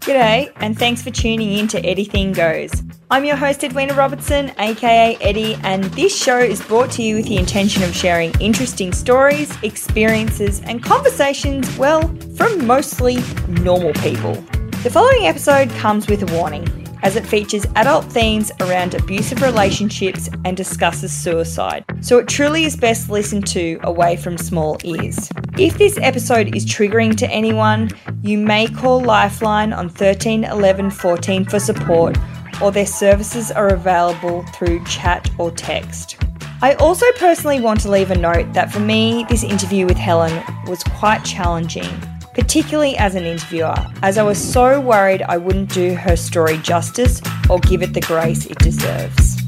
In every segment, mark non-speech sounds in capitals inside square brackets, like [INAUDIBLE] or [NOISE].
G'day, and thanks for tuning in to Anything Goes. I'm your host, Edwina Robertson, aka Eddie, and this show is brought to you with the intention of sharing interesting stories, experiences, and conversations, well, from mostly normal people. The following episode comes with a warning, as it features adult themes around abusive relationships and discusses suicide, so it truly is best listened to away from small ears. If this episode is triggering to anyone, you may call Lifeline on 13 11 14 for support, or their services are available through chat or text. I also personally want to leave a note that for me, this interview with Helen was quite challenging, particularly as an interviewer, as I was so worried I wouldn't do her story justice or give it the grace it deserves.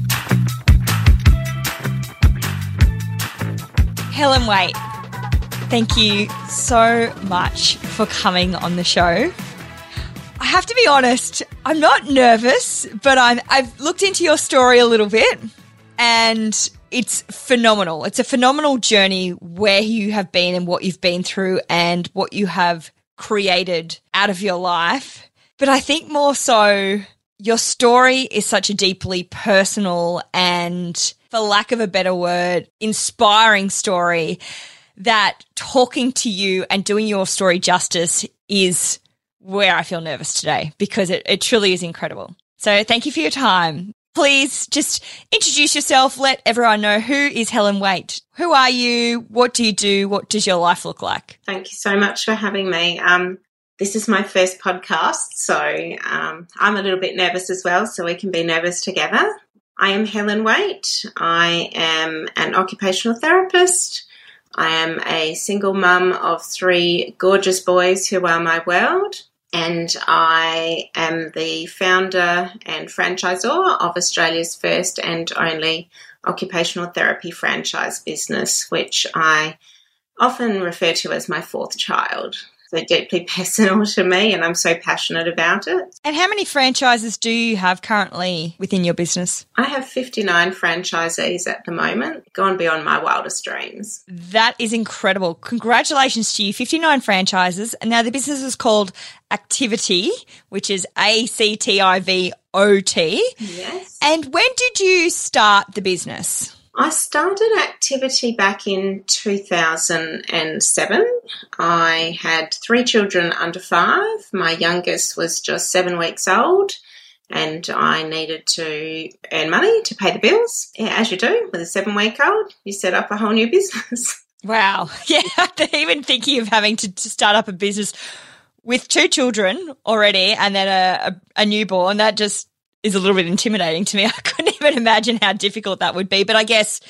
Helen Whait, Thank you so much for coming on the show. I have to be honest, I'm not nervous, but I'm I've looked into your story a little bit and it's phenomenal. It's a phenomenal journey where you have been and what you've been through and what you have created out of your life. But I think more so your story is such a deeply personal and for lack of a better word, inspiring story that talking to you and doing your story justice is where I feel nervous today because it, it truly is incredible. So thank you for your time. Please just introduce yourself. Let everyone know who is Helen Whait. Who are you? What do you do? What does your life look like? Thank you so much for having me. Um, this is my first podcast, so um, I'm a little bit nervous as well, so we can be nervous together. I am Helen Whait. I am an occupational therapist. I am a single mum of three gorgeous boys who are my world, and I am the founder and franchisor of Australia's first and only occupational therapy franchise business, which I often refer to as my fourth child so deeply [LAUGHS] personal to me and I'm so passionate about it. And how many franchises do you have currently within your business? I have 59 franchisees at the moment, gone beyond my wildest dreams. That is incredible. Congratulations to you. 59 franchises. And now the business is called ActivOT, which is A C T I V O T. Yes. And when did you start the business? I started ActivOT back in 2007. I had three children under five. My youngest was just seven weeks old, and I needed to earn money to pay the bills. Yeah, as you do with a seven week old, you set up a whole new business. [LAUGHS] Wow. [LAUGHS] Yeah. [LAUGHS] Even thinking of having to, start up a business with two children already and then a, a, a newborn, that just is a little bit intimidating to me. [LAUGHS] I couldn't even imagine how difficult that would be. But I guess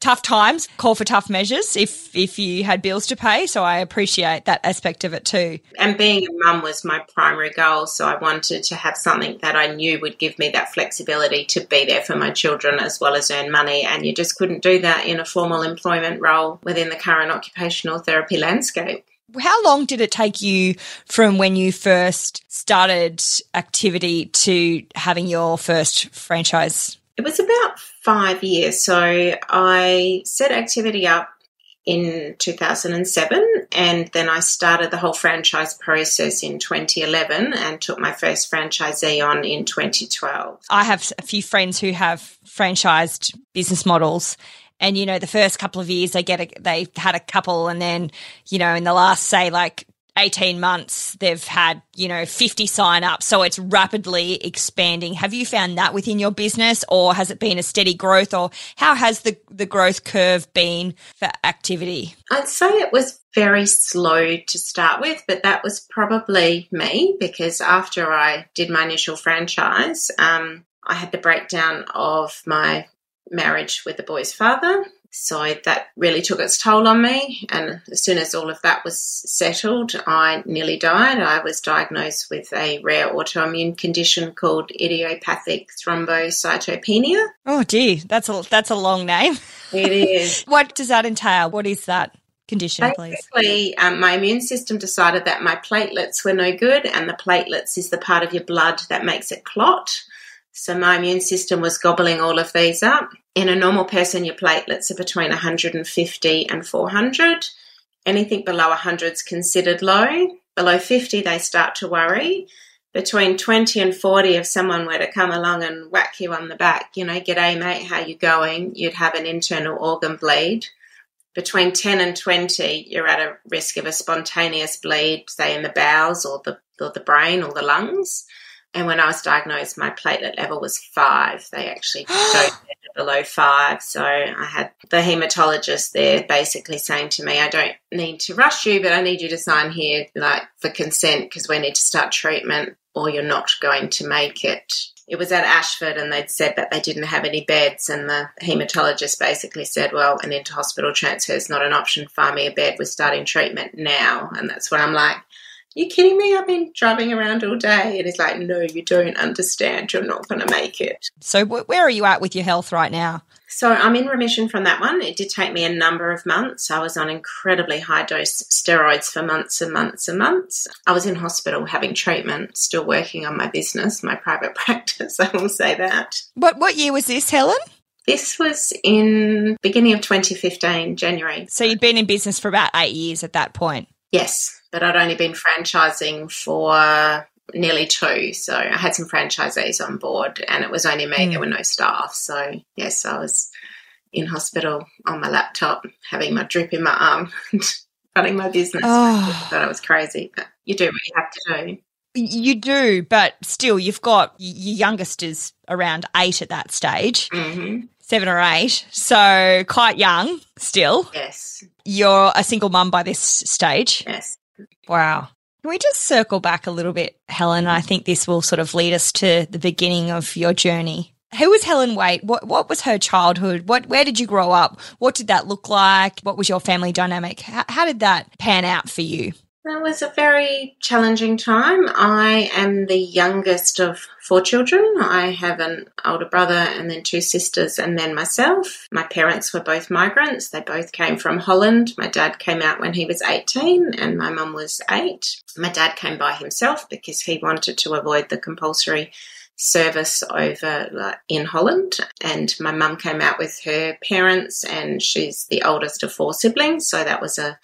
tough times call for tough measures if if you had bills to pay. So I appreciate that aspect of it too. And being a mum was my primary goal, so I wanted to have something that I knew would give me that flexibility to be there for my children as well as earn money. And you just couldn't do that in a formal employment role within the current occupational therapy landscape. How long did it take you from when you first started ActivOT to having your first franchise? It was about five years. So I set ActivOT up in 2007 and then I started the whole franchise process in 2011 and took my first franchisee on in 2012. I have a few friends who have franchised business models and you know the first couple of years they get a, they had a couple and then you know in the last say like 18 months they've had you know 50 sign ups. So it's rapidly expanding. Have you found that within your business or has it been a steady growth or how has the the growth curve been for ActivOT? I'd say it was very slow to start with but that was probably me because after i did my initial franchise um, i had the breakdown of my marriage with the boy's father. So that really took its toll on me. And as soon as all of that was settled, I nearly died. I was diagnosed with a rare autoimmune condition called idiopathic thrombocytopenia. Oh, gee, that's a that's a long name. It is. [LAUGHS] what does that entail? What is that? condition, please? Basically, um, my immune system decided that my platelets were no good, and the platelets is the part of your blood that makes it clot. So my immune system was gobbling all of these up. In a normal person, your platelets are between 150 and 400. anything below 100 is considered low. Below 50, they start to worry. Between 20 and 40, if someone were to come along and whack you on the back, you know, g'day mate, how you going? You'd have an internal organ bleed. Between 10 and 20, you're at a risk of a spontaneous bleed, say in the bowels or the, or the brain or the lungs. And when I was diagnosed, my platelet level was five. They actually [GASPS] it below five. So I had the hematologist there basically saying to me, I don't need to rush you, but I need you to sign here like for consent because we need to start treatment or you're not going to make it. It was at Ashford and they'd said that they didn't have any beds and the hematologist basically said, well, an into hospital transfer is not an option. Find me a bed. We're starting treatment now. And that's when I'm like, you kidding me? I've been driving around all day. And he's like, no, you don't understand. You're not going to make it. So, where are you at with your health right now? So, I'm in remission from that one. It did take me a number of months. I was on incredibly high dose steroids for months and months and months. I was in hospital having treatment, still working on my business, my private [LAUGHS] practice. I will say that. What, what year was this, Helen? This was in beginning of 2015, January. So you'd been in business for about eight years at that point. Yes, but I'd only been franchising for nearly two. So I had some franchisees on board and it was only me, mm. there were no staff. So, yes, I was in hospital on my laptop having my drip in my arm [LAUGHS] running my business. Oh. I thought I was crazy, but you do what you have to do. You do, but still, you've got your youngest is around eight at that stage. Mm-hmm seven or eight, so quite young still. Yes. You're a single mum by this stage. Yes. Wow. Can we just circle back a little bit, Helen? I think this will sort of lead us to the beginning of your journey. Who was Helen Whait? What what was her childhood? What where did you grow up? What did that look like? What was your family dynamic? How, how did that pan out for you? That was a very challenging time. I am the youngest of four children. I have an older brother and then two sisters and then myself. My parents were both migrants. They both came from Holland. My dad came out when he was 18 and my mum was 8. My dad came by himself because he wanted to avoid the compulsory service over in Holland. And my mum came out with her parents, and she's the oldest of four siblings. So that was a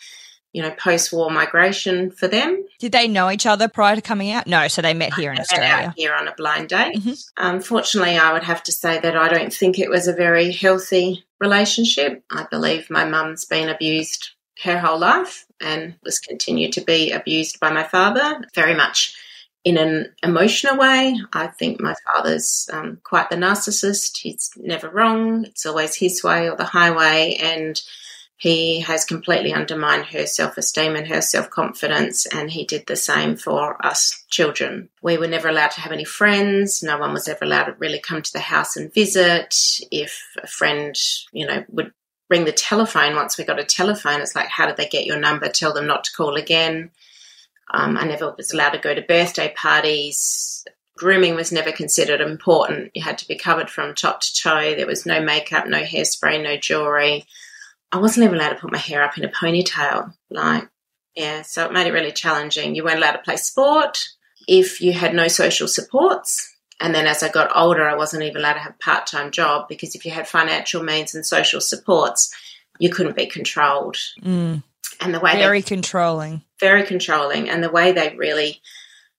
you know, post-war migration for them. Did they know each other prior to coming out? No, so they met here in Australia. here on a blind date. Mm-hmm. Unfortunately, I would have to say that I don't think it was a very healthy relationship. I believe my mum's been abused her whole life and was continued to be abused by my father, very much in an emotional way. I think my father's um, quite the narcissist. He's never wrong. It's always his way or the highway, and he has completely undermined her self esteem and her self confidence, and he did the same for us children. We were never allowed to have any friends. No one was ever allowed to really come to the house and visit. If a friend, you know, would ring the telephone once we got a telephone, it's like, how did they get your number? Tell them not to call again. Um, I never was allowed to go to birthday parties. Grooming was never considered important. You had to be covered from top to toe. There was no makeup, no hairspray, no jewelry. I wasn't even allowed to put my hair up in a ponytail. Like, yeah, so it made it really challenging. You weren't allowed to play sport if you had no social supports. And then as I got older, I wasn't even allowed to have a part time job because if you had financial means and social supports, you couldn't be controlled. Mm. And the way very they, controlling, very controlling, and the way they really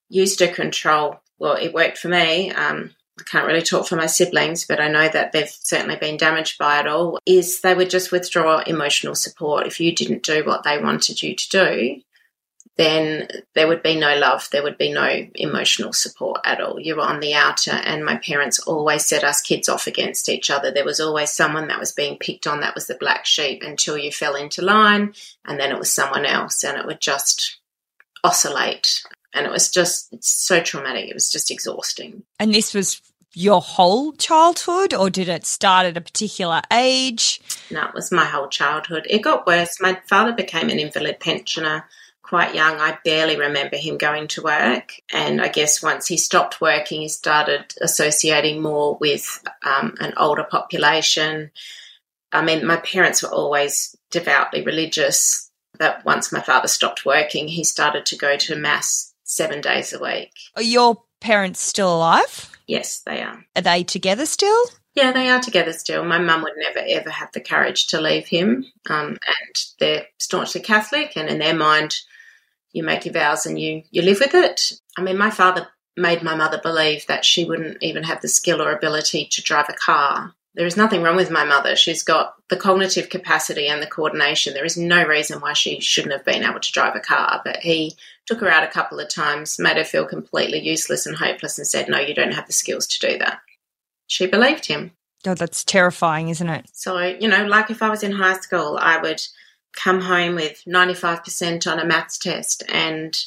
used to control. Well, it worked for me. Um, I can't really talk for my siblings, but I know that they've certainly been damaged by it all, is they would just withdraw emotional support. If you didn't do what they wanted you to do, then there would be no love, there would be no emotional support at all. You were on the outer, and my parents always set us kids off against each other. There was always someone that was being picked on that was the black sheep until you fell into line, and then it was someone else, and it would just oscillate and it was just so traumatic. It was just exhausting. And this was your whole childhood, or did it start at a particular age? No, it was my whole childhood. It got worse. My father became an invalid pensioner quite young. I barely remember him going to work. And I guess once he stopped working, he started associating more with um, an older population. I mean, my parents were always devoutly religious, but once my father stopped working, he started to go to mass seven days a week. Are your parents still alive? Yes, they are. Are they together still? Yeah, they are together still. My mum would never ever have the courage to leave him, um, and they're staunchly Catholic, and in their mind, you make your vows and you you live with it. I mean, my father made my mother believe that she wouldn't even have the skill or ability to drive a car. There is nothing wrong with my mother. She's got the cognitive capacity and the coordination. There is no reason why she shouldn't have been able to drive a car. But he took her out a couple of times, made her feel completely useless and hopeless, and said, No, you don't have the skills to do that. She believed him. Oh, that's terrifying, isn't it? So, you know, like if I was in high school, I would come home with 95% on a maths test, and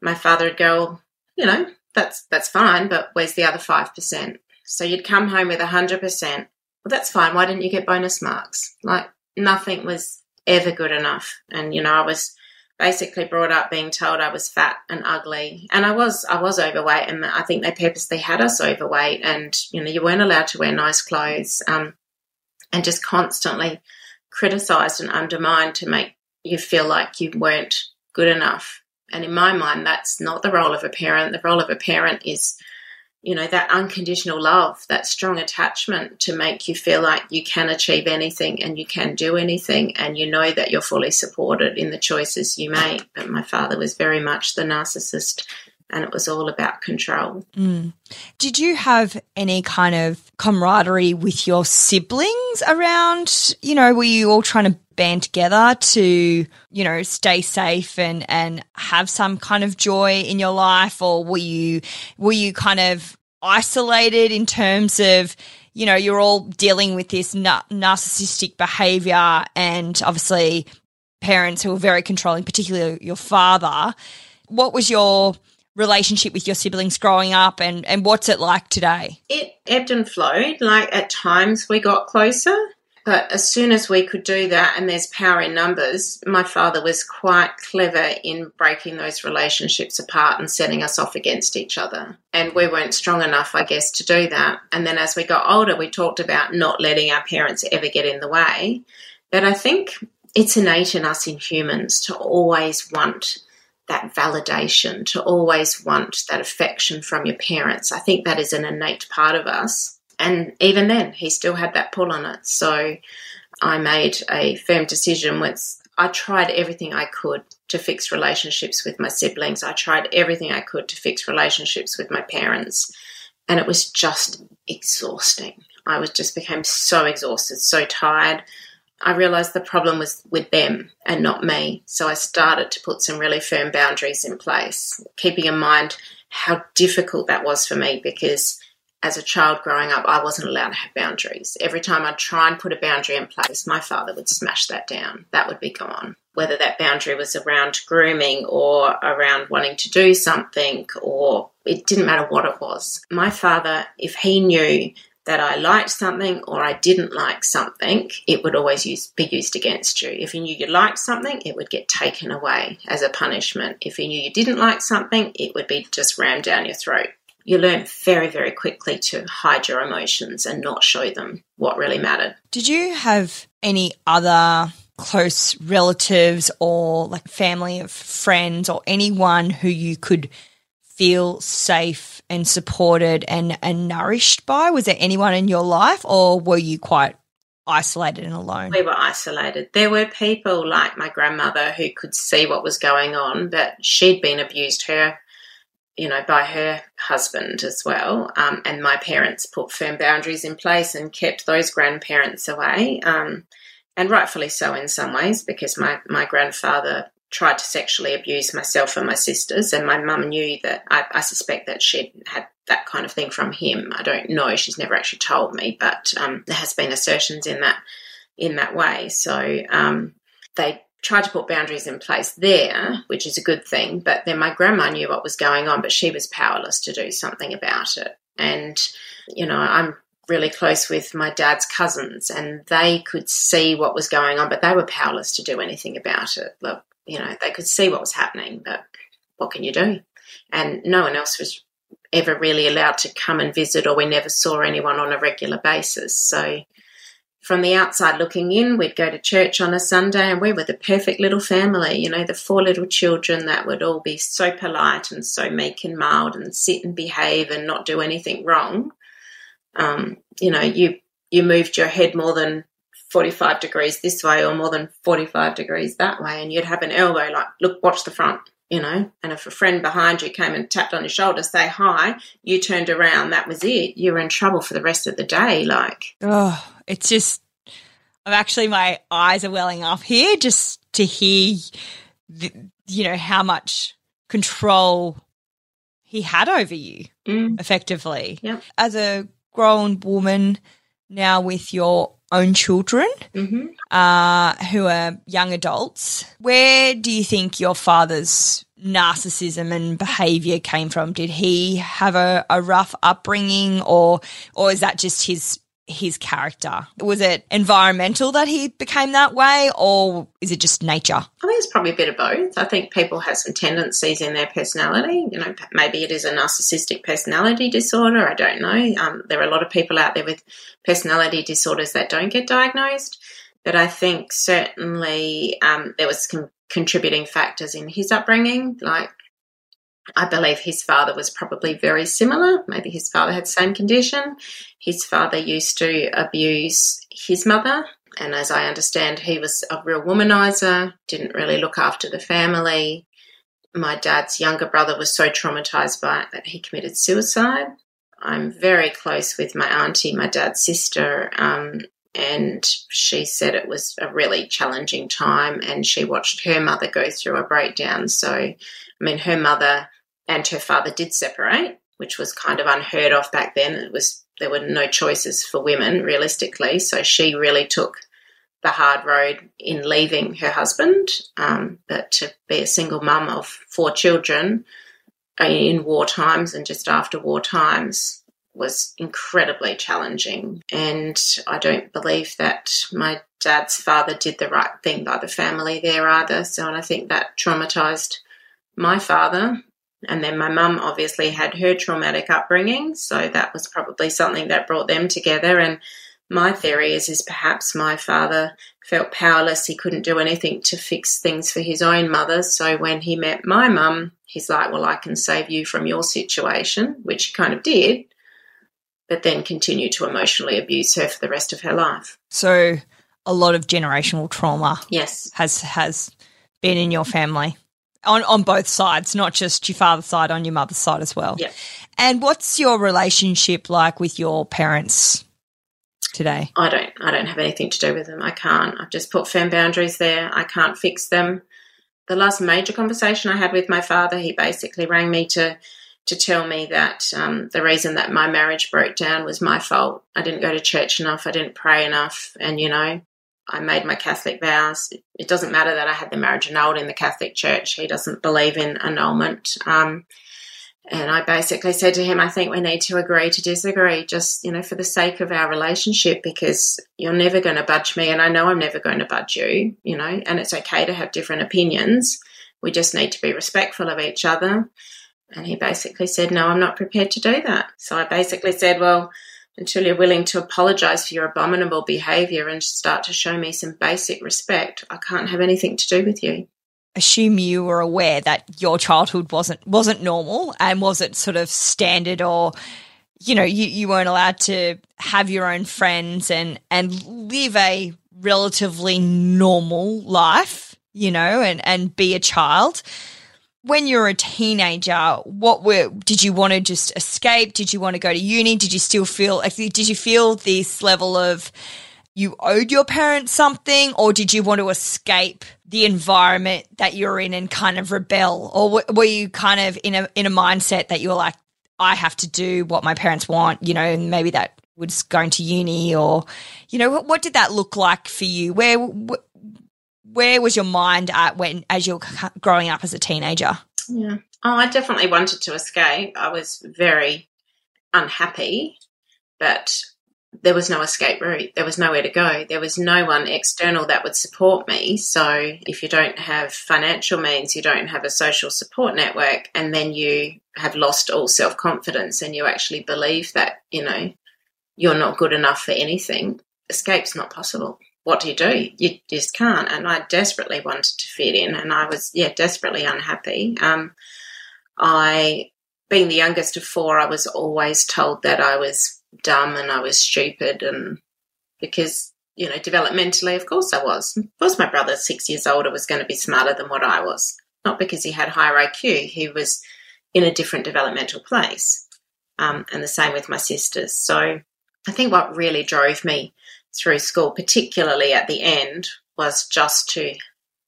my father would go, You know, that's that's fine, but where's the other 5%? So you'd come home with 100%. Well, that's fine. Why didn't you get bonus marks? Like nothing was ever good enough. And, you know, I was basically brought up being told I was fat and ugly. And I was I was overweight and I think they purposely had us overweight and, you know, you weren't allowed to wear nice clothes. Um, and just constantly criticized and undermined to make you feel like you weren't good enough. And in my mind, that's not the role of a parent. The role of a parent is, you know, that unconditional love, that strong attachment to make you feel like you can achieve anything and you can do anything and you know that you're fully supported in the choices you make. But my father was very much the narcissist and it was all about control. Mm. Did you have any kind of camaraderie with your siblings around? You know, were you all trying to band together to, you know, stay safe and and have some kind of joy in your life, or were you were you kind of isolated in terms of you know you're all dealing with this na- narcissistic behavior and obviously parents who are very controlling particularly your father what was your relationship with your siblings growing up and, and what's it like today? It ebbed and flowed. Like at times we got closer, but as soon as we could do that and there's power in numbers, my father was quite clever in breaking those relationships apart and setting us off against each other. And we weren't strong enough, I guess, to do that. And then as we got older, we talked about not letting our parents ever get in the way. But I think it's innate in us in humans to always want that validation, to always want that affection from your parents. I think that is an innate part of us. And even then, he still had that pull on it. So I made a firm decision with I tried everything I could to fix relationships with my siblings. I tried everything I could to fix relationships with my parents. And it was just exhausting. I was just became so exhausted, so tired. I realized the problem was with them and not me. So I started to put some really firm boundaries in place, keeping in mind how difficult that was for me because as a child growing up, I wasn't allowed to have boundaries. Every time I'd try and put a boundary in place, my father would smash that down. That would be gone. Whether that boundary was around grooming or around wanting to do something, or it didn't matter what it was. My father, if he knew that I liked something or I didn't like something, it would always use, be used against you. If you knew you liked something, it would get taken away as a punishment. If you knew you didn't like something, it would be just rammed down your throat. You learn very, very quickly to hide your emotions and not show them what really mattered. Did you have any other close relatives or like family of friends or anyone who you could feel safe and supported and, and nourished by? Was there anyone in your life or were you quite isolated and alone? We were isolated. There were people like my grandmother who could see what was going on, but she'd been abused her, you know, by her husband as well. Um, and my parents put firm boundaries in place and kept those grandparents away. Um, and rightfully so in some ways, because my, my grandfather tried to sexually abuse myself and my sisters, and my mum knew that I, I, suspect that she'd had that kind of thing from him. I don't know; she's never actually told me, but um, there has been assertions in that in that way. So um, they tried to put boundaries in place there, which is a good thing. But then my grandma knew what was going on, but she was powerless to do something about it. And you know, I'm really close with my dad's cousins and they could see what was going on but they were powerless to do anything about it look you know, they could see what was happening, but what can you do? And no one else was ever really allowed to come and visit, or we never saw anyone on a regular basis. So, from the outside looking in, we'd go to church on a Sunday and we were the perfect little family, you know, the four little children that would all be so polite and so meek and mild and sit and behave and not do anything wrong. Um, you know, you you moved your head more than 45 degrees this way or more than 45 degrees that way. And you'd have an elbow like, look, watch the front, you know. And if a friend behind you came and tapped on your shoulder, say hi, you turned around, that was it. You were in trouble for the rest of the day. Like, oh, it's just, I'm actually, my eyes are welling up here just to hear, the, you know, how much control he had over you mm. effectively. Yep. As a grown woman now with your own children mm-hmm. uh, who are young adults, where do you think your father's narcissism and behavior came from? Did he have a, a rough upbringing or or is that just his his character? Was it environmental that he became that way, or is it just nature? I think it's probably a bit of both. I think people have some tendencies in their personality. You know, maybe it is a narcissistic personality disorder. I don't know. Um, there are a lot of people out there with personality disorders that don't get diagnosed, but I think certainly um, there was some contributing factors in his upbringing, like I believe his father was probably very similar. Maybe his father had same condition. His father used to abuse his mother, and as I understand, he was a real womanizer, didn't really look after the family. My dad's younger brother was so traumatized by it that he committed suicide. I'm very close with my auntie, my dad's sister, um, and she said it was a really challenging time and she watched her mother go through a breakdown. So, I mean, her mother and her father did separate, which was kind of unheard of back then. It was there were no choices for women realistically, so she really took the hard road in leaving her husband. Um, but to be a single mum of four children in war times and just after war times was incredibly challenging. And I don't believe that my dad's father did the right thing by the family there either. So, and I think that traumatized my father and then my mum obviously had her traumatic upbringing, so that was probably something that brought them together. And my theory is, is perhaps my father felt powerless. He couldn't do anything to fix things for his own mother. So when he met my mum, he's like, Well, I can save you from your situation, which he kind of did, but then continued to emotionally abuse her for the rest of her life. So a lot of generational trauma yes has has been in your family on on both sides, not just your father's side, on your mother's side as well. Yeah. And what's your relationship like with your parents today? I don't. I don't have anything to do with them. I can't. I've just put firm boundaries there. I can't fix them. The last major conversation I had with my father, he basically rang me to to tell me that um, the reason that my marriage broke down was my fault. I didn't go to church enough. I didn't pray enough, and you know, I made my Catholic vows. It doesn't matter that I had the marriage annulled in the Catholic Church. He doesn't believe in annulment. Um, and I basically said to him, I think we need to agree to disagree, just, you know, for the sake of our relationship, because you're never going to budge me. And I know I'm never going to budge you, you know, and it's okay to have different opinions. We just need to be respectful of each other. And he basically said, No, I'm not prepared to do that. So I basically said, Well, until you're willing to apologize for your abominable behavior and start to show me some basic respect, I can't have anything to do with you. Assume you were aware that your childhood wasn't wasn't normal and wasn't sort of standard or you know, you, you weren't allowed to have your own friends and and live a relatively normal life, you know, and, and be a child when you were a teenager, what were did you want to just escape? Did you want to go to uni? Did you still feel did you feel this level of you owed your parents something or did you want to escape the environment that you're in and kind of rebel or were you kind of in a in a mindset that you were like I have to do what my parents want, you know, and maybe that was going to uni or you know what, what did that look like for you? Where where was your mind at when as you're growing up as a teenager? Yeah. Oh, I definitely wanted to escape. I was very unhappy, but there was no escape route. There was nowhere to go. There was no one external that would support me. So, if you don't have financial means, you don't have a social support network, and then you have lost all self confidence and you actually believe that, you know, you're not good enough for anything, escape's not possible what do you do? You just can't. And I desperately wanted to fit in, and I was, yeah, desperately unhappy. Um, I, being the youngest of four, I was always told that I was dumb and I was stupid, and because, you know, developmentally, of course I was. Of course, my brother, six years older, was going to be smarter than what I was. Not because he had higher IQ, he was in a different developmental place. Um, and the same with my sisters. So I think what really drove me through school, particularly at the end, was just to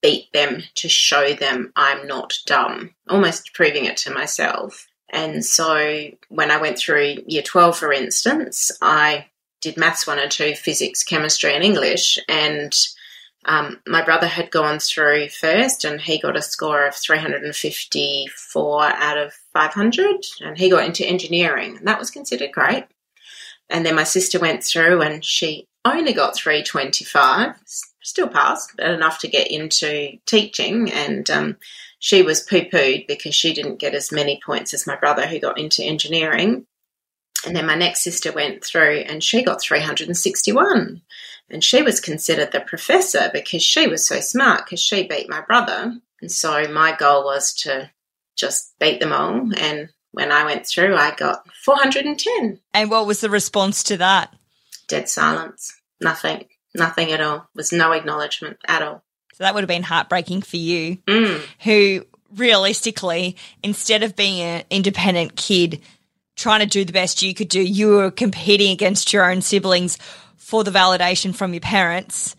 beat them, to show them I'm not dumb, almost proving it to myself. And so when I went through year 12, for instance, I did maths one and two, physics, chemistry, and English. And um, my brother had gone through first and he got a score of 354 out of 500 and he got into engineering and that was considered great. And then my sister went through and she only got 325, still passed, but enough to get into teaching. And um, she was poo pooed because she didn't get as many points as my brother who got into engineering. And then my next sister went through and she got 361. And she was considered the professor because she was so smart because she beat my brother. And so my goal was to just beat them all. And when I went through, I got 410. And what was the response to that? Dead silence. Nothing. Nothing at all. Was no acknowledgement at all. So that would have been heartbreaking for you, mm. who realistically, instead of being an independent kid trying to do the best you could do, you were competing against your own siblings for the validation from your parents.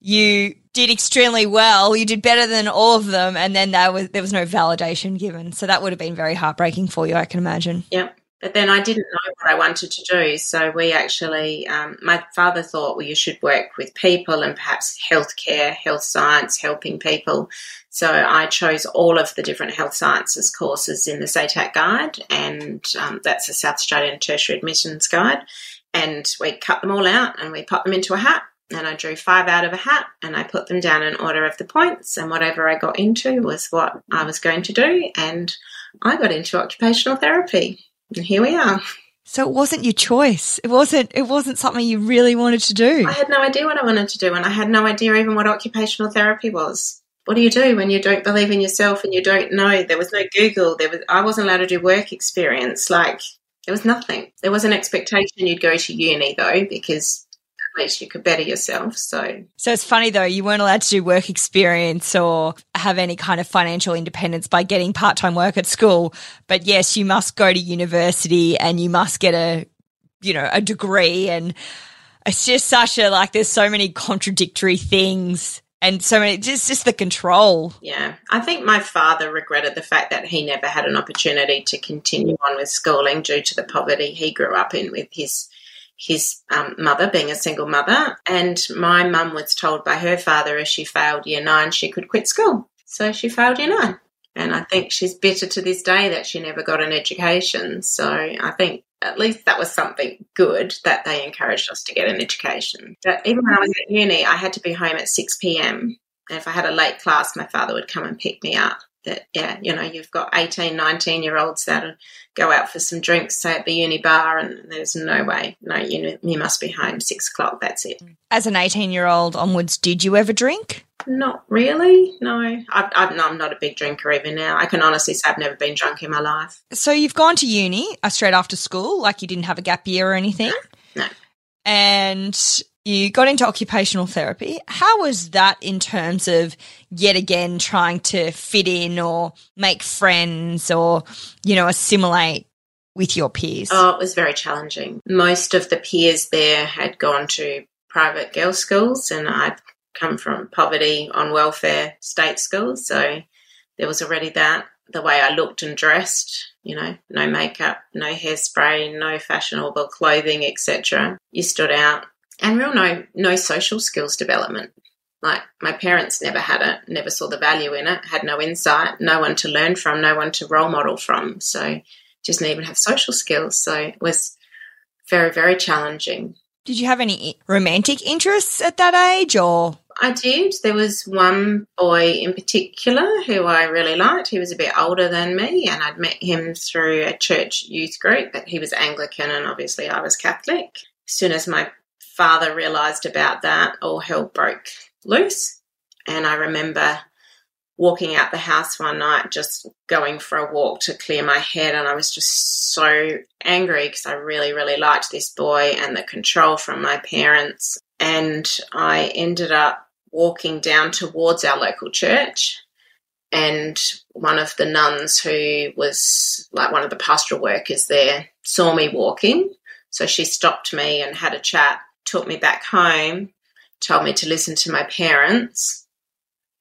You did extremely well. You did better than all of them, and then there was there was no validation given. So that would have been very heartbreaking for you, I can imagine. Yep. But then I didn't know what I wanted to do. So we actually, um, my father thought, well, you should work with people and perhaps healthcare, health science, helping people. So I chose all of the different health sciences courses in the SATAC guide, and um, that's the South Australian Tertiary Admissions Guide. And we cut them all out and we put them into a hat. And I drew five out of a hat and I put them down in order of the points. And whatever I got into was what I was going to do. And I got into occupational therapy. And here we are. So it wasn't your choice. It wasn't it wasn't something you really wanted to do. I had no idea what I wanted to do and I had no idea even what occupational therapy was. What do you do when you don't believe in yourself and you don't know? There was no Google. There was I wasn't allowed to do work experience. Like there was nothing. There was an expectation you'd go to uni though because least you could better yourself. So, so it's funny though, you weren't allowed to do work experience or have any kind of financial independence by getting part time work at school. But yes, you must go to university and you must get a, you know, a degree. And it's just such a like, there's so many contradictory things and so many just just the control yeah i think my father regretted the fact that he never had an opportunity to continue on with schooling due to the poverty he grew up in with his his um, mother being a single mother. And my mum was told by her father if she failed year nine, she could quit school. So she failed year nine. And I think she's bitter to this day that she never got an education. So I think at least that was something good that they encouraged us to get an education. But even when I was at uni, I had to be home at 6 p.m. And if I had a late class, my father would come and pick me up that yeah you know you've got 18 19 year olds that go out for some drinks say at the uni bar and there's no way no you, you must be home six o'clock that's it. As an 18 year old onwards did you ever drink? Not really no. I, i'm not a big drinker even now. I can honestly say i've never been drunk in my life. So you've gone to uni uh, straight after school like you didn't have a gap year or anything? No, no. and you got into occupational therapy. How was that in terms of yet again trying to fit in or make friends or, you know, assimilate with your peers? Oh, it was very challenging. Most of the peers there had gone to private girls' schools, and I'd come from poverty on welfare state schools. So there was already that. The way I looked and dressed, you know, no makeup, no hairspray, no fashionable clothing, etc. You stood out and real no no social skills development. Like my parents never had it, never saw the value in it, had no insight, no one to learn from, no one to role model from. So just didn't even have social skills. So it was very, very challenging. Did you have any romantic interests at that age or? I did. There was one boy in particular who I really liked. He was a bit older than me, and I'd met him through a church youth group, but he was Anglican and obviously I was Catholic. As soon as my father realised about that, all hell broke loose. And I remember walking out the house one night, just going for a walk to clear my head. And I was just so angry because I really, really liked this boy and the control from my parents. And I ended up walking down towards our local church. And one of the nuns who was like one of the pastoral workers there saw me walking. So she stopped me and had a chat, took me back home, told me to listen to my parents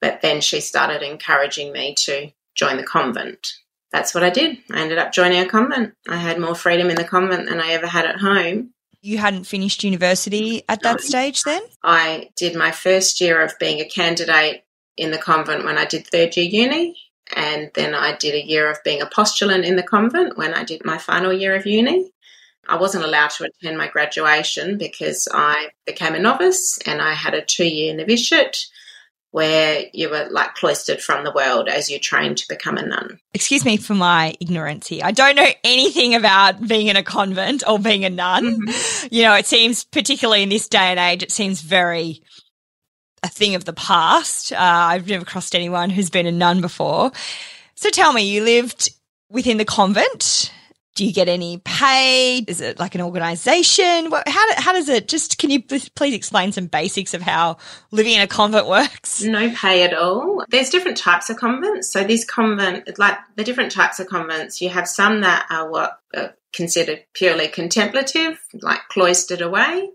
but then she started encouraging me to join the convent. That's what I did. I ended up joining a convent. I had more freedom in the convent than I ever had at home. You hadn't finished university at that no. stage then? I did my first year of being a candidate in the convent when I did third year uni. And then I did a year of being a postulant in the convent when I did my final year of uni. I wasn't allowed to attend my graduation because I became a novice and I had a two year novitiate where you were like cloistered from the world as you trained to become a nun. Excuse me for my ignorance here. I don't know anything about being in a convent or being a nun. Mm-hmm. You know, it seems, particularly in this day and age, it seems very a thing of the past. Uh, I've never crossed anyone who's been a nun before. So tell me, you lived within the convent do you get any pay? Is it like an organization? How, how does it just, can you please explain some basics of how living in a convent works? No pay at all. There's different types of convents. So these convent, like the different types of convents, you have some that are what are considered purely contemplative, like cloistered away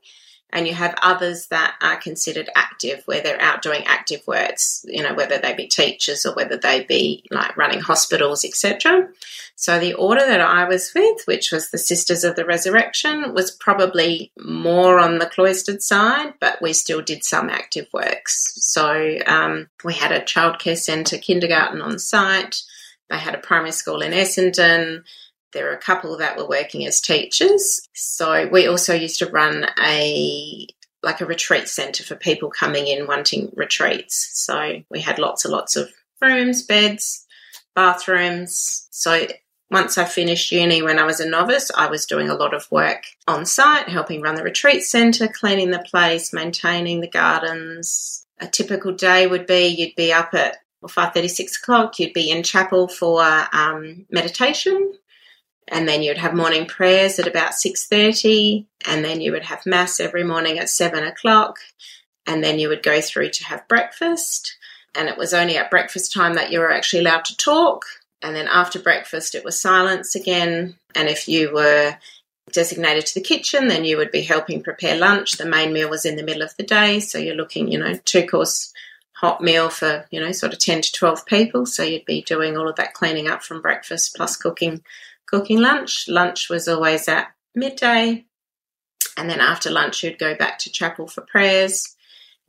and you have others that are considered active where they're out doing active works you know whether they be teachers or whether they be like running hospitals etc so the order that i was with which was the sisters of the resurrection was probably more on the cloistered side but we still did some active works. So um, we had a childcare centre kindergarten on site. They had a primary school in essendon there were a couple that were working as teachers. So we also used to run a like a retreat centre for people coming in wanting retreats. So we had lots and lots of rooms, beds, bathrooms. So once I finished uni when I was a novice, I was doing a lot of work on site, helping run the retreat centre, cleaning the place, maintaining the gardens. A typical day would be you'd be up at well, 5.30, 6 o'clock, you'd be in chapel for um, meditation and then you'd have morning prayers at about 6.30 and then you would have mass every morning at 7 o'clock and then you would go through to have breakfast. And it was only at breakfast time that you were actually allowed to talk and then after breakfast it was silence again. And if you were designated to the kitchen then you would be helping prepare lunch. The main meal was in the middle of the day so you're looking you know two course hot meal for you know sort of 10 to 12 people. So you'd be doing all of that cleaning up from breakfast plus cooking cooking lunch. Lunch was always at midday. And then after lunch, you'd go back to chapel for prayers.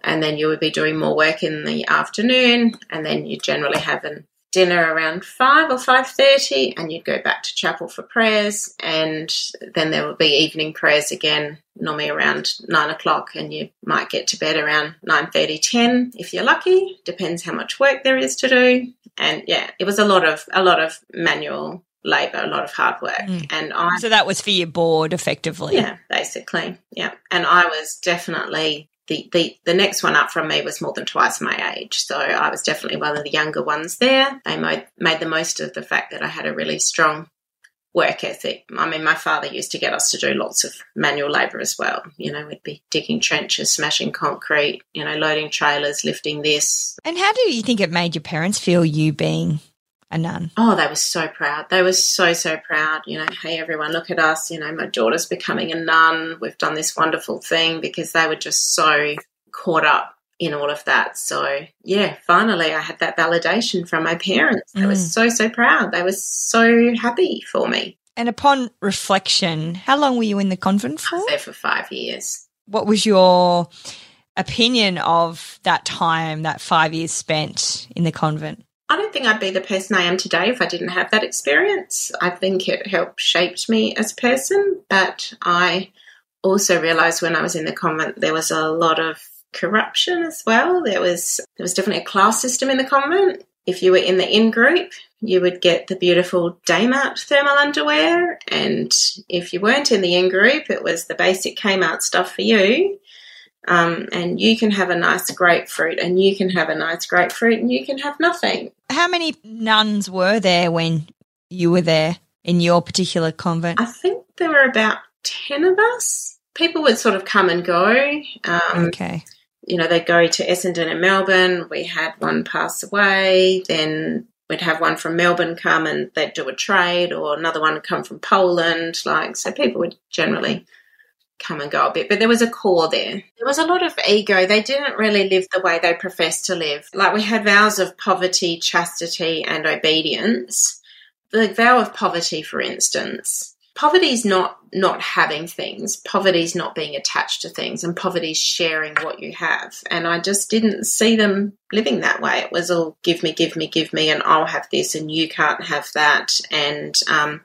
And then you would be doing more work in the afternoon. And then you generally have a dinner around 5 or 5.30 and you'd go back to chapel for prayers and then there would be evening prayers again normally around 9 o'clock and you might get to bed around 9.30 10 if you're lucky depends how much work there is to do and yeah it was a lot of a lot of manual labour, a lot of hard work. Mm. And I So that was for your board effectively. Yeah, basically. Yeah. And I was definitely the, the, the next one up from me was more than twice my age. So I was definitely one of the younger ones there. They made, made the most of the fact that I had a really strong work ethic. I mean, my father used to get us to do lots of manual labour as well. You know, we'd be digging trenches, smashing concrete, you know, loading trailers, lifting this. And how do you think it made your parents feel you being a nun? Oh, they were so proud. They were so, so proud. You know, hey, everyone, look at us. You know, my daughter's becoming a nun. We've done this wonderful thing because they were just so caught up in all of that. So, yeah, finally I had that validation from my parents. They mm. were so, so proud. They were so happy for me. And upon reflection, how long were you in the convent for? There for five years. What was your opinion of that time, that five years spent in the convent? I don't think I'd be the person I am today if I didn't have that experience. I think it helped shaped me as a person, but I also realized when I was in the convent there was a lot of corruption as well. There was there was definitely a class system in the convent. If you were in the in group, you would get the beautiful Daymart thermal underwear, and if you weren't in the in group, it was the basic Kmart stuff for you. Um, and you can have a nice grapefruit, and you can have a nice grapefruit, and you can have nothing. How many nuns were there when you were there in your particular convent? I think there were about 10 of us. People would sort of come and go. Um, okay. You know, they'd go to Essendon and Melbourne. We had one pass away. Then we'd have one from Melbourne come and they'd do a trade, or another one come from Poland. Like, so people would generally come and go a bit, but there was a core there. There was a lot of ego. They didn't really live the way they professed to live. Like we had vows of poverty, chastity, and obedience. The vow of poverty, for instance, poverty is not not having things. Poverty is not being attached to things, and poverty is sharing what you have. And I just didn't see them living that way. It was all give me, give me, give me, and I'll have this, and you can't have that. And um,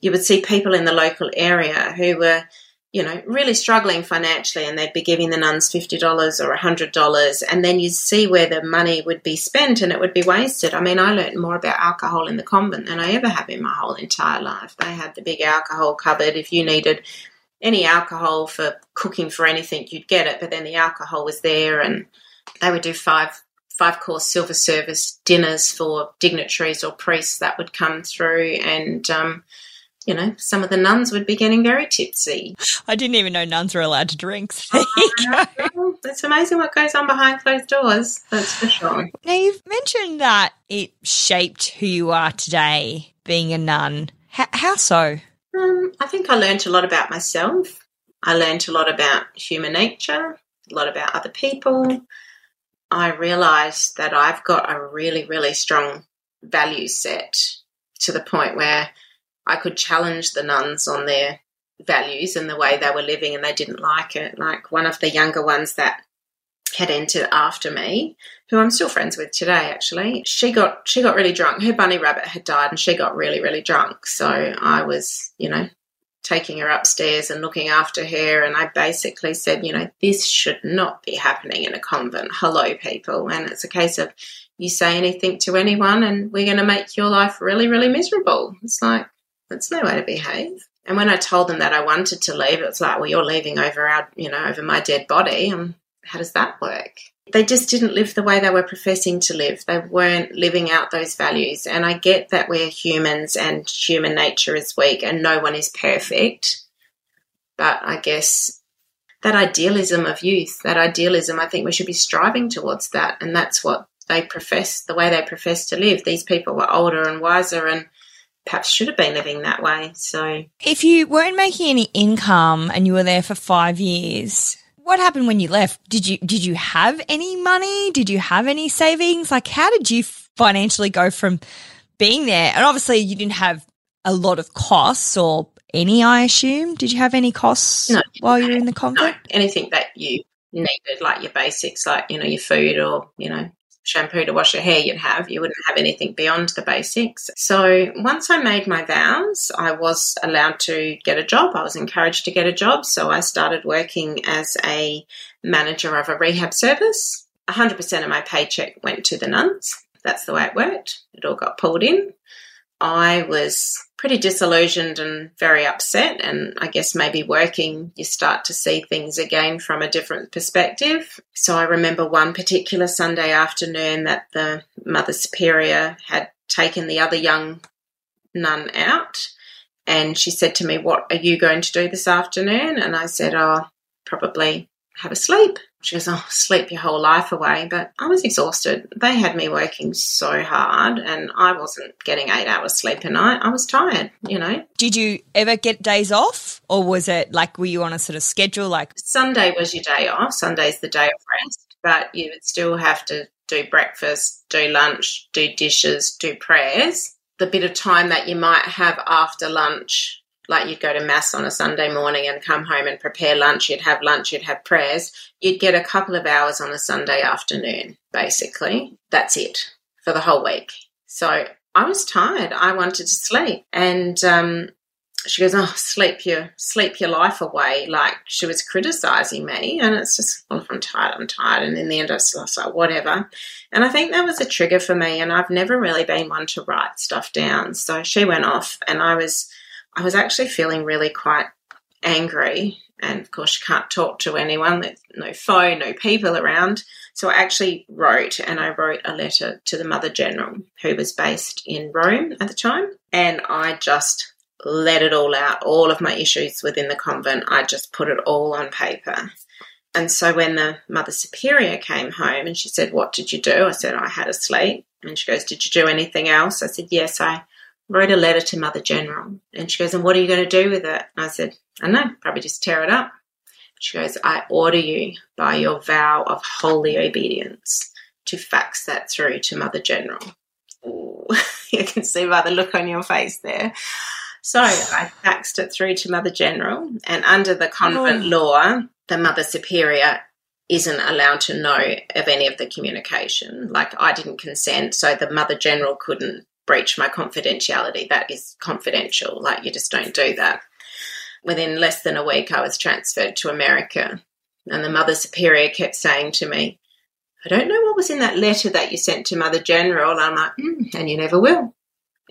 you would see people in the local area who were you know, really struggling financially, and they'd be giving the nuns $50 or $100, and then you'd see where the money would be spent and it would be wasted. I mean, I learned more about alcohol in the convent than I ever have in my whole entire life. They had the big alcohol cupboard. If you needed any alcohol for cooking for anything, you'd get it, but then the alcohol was there, and they would do five five course silver service dinners for dignitaries or priests that would come through and um, you know, some of the nuns would be getting very tipsy. I didn't even know nuns were allowed to drink. [LAUGHS] So it's amazing what goes on behind closed doors. That's for sure. Now, you've mentioned that it shaped who you are today, being a nun. H- how so? Um, I think I learned a lot about myself. I learned a lot about human nature, a lot about other people. I realised that I've got a really, really strong value set to the point where I could challenge the nuns on their values and the way they were living, and they didn't like it. Like one of the younger ones that had entered after me, who I'm still friends with today actually. She got she got really drunk. Her bunny rabbit had died and she got really really drunk. So I was, you know, taking her upstairs and looking after her and I basically said, you know, this should not be happening in a convent. Hello people. And it's a case of you say anything to anyone and we're going to make your life really really miserable. It's like that's no way to behave. And when I told them that I wanted to leave, it was like, well, you're leaving over our, you know, over my dead body. And how does that work? They just didn't live the way they were professing to live. They weren't living out those values. And I get that we're humans and human nature is weak and no one is perfect. But I guess that idealism of youth, that idealism, I think we should be striving towards that. And that's what they profess, the way they profess to live. These people were older and wiser and perhaps should have been living that way. So, if you weren't making any income and you were there for five years, what happened when you left? Did you did you have any money? Did you have any savings? Like, how did you financially go from being there? And obviously, you didn't have a lot of costs or any. I assume. Did you have any costs no, while you were in the convent? No, anything that you needed, like your basics, like you know your food or you know shampoo to wash your hair you'd have. You wouldn't have anything beyond the basics. So once I made my vows, I was allowed to get a job. I was encouraged to get a job. So I started working as a manager of a rehab service. 100% of my paycheck went to the nuns. That's the way it worked. It all got pulled in. I was pretty disillusioned and very upset. And I guess maybe working, you start to see things again from a different perspective. So I remember one particular Sunday afternoon that the Mother Superior had taken the other young nun out. And she said to me, What are you going to do this afternoon? And I said, Oh, probably have a sleep. She goes, Oh, sleep your whole life away. But I was exhausted. They had me working so hard and I wasn't getting eight hours sleep a night. I was tired, you know. Did you ever get days off? Or was it like, were you on a sort of schedule? Like Sunday was your day off. Sunday's the day of rest, but you would still have to do breakfast, do lunch, do dishes, do prayers. The bit of time that you might have after lunch like you'd go to mass on a Sunday morning and come home and prepare lunch, you'd have lunch, you'd have prayers, you'd get a couple of hours on a Sunday afternoon, basically. That's it for the whole week. So I was tired. I wanted to sleep. And um, she goes, Oh, sleep your sleep your life away. Like she was criticizing me. And it's just, well, I'm tired, I'm tired. And in the end I was like, whatever. And I think that was a trigger for me. And I've never really been one to write stuff down. So she went off and I was I was actually feeling really quite angry And of course, you can't talk to anyone. There's no phone, no people around. So I actually wrote, and I wrote a letter to the Mother General, who was based in Rome at the time. And I just let it all out, all of my issues within the convent. I just put it all on paper. And so when the Mother Superior came home and she said, What did you do? I said, I had a sleep. And she goes, Did you do anything else? I said, Yes, I wrote a letter to Mother General. And she goes, And what are you going to do with it? And I said, I don't know, probably just tear it up. She goes, I order you by your vow of holy obedience to fax that through to Mother General. Ooh, [LAUGHS] you can see by the look on your face there. So I faxed it through to Mother General, and under the convent oh. law, the Mother Superior isn't allowed to know of any of the communication. Like I didn't consent, so the Mother General couldn't breach my confidentiality. That is confidential. Like you just don't do that. Within less than a week, I was transferred to America, and the Mother Superior kept saying to me, I don't know what was in that letter that you sent to Mother General. I'm like, mm, and you never will.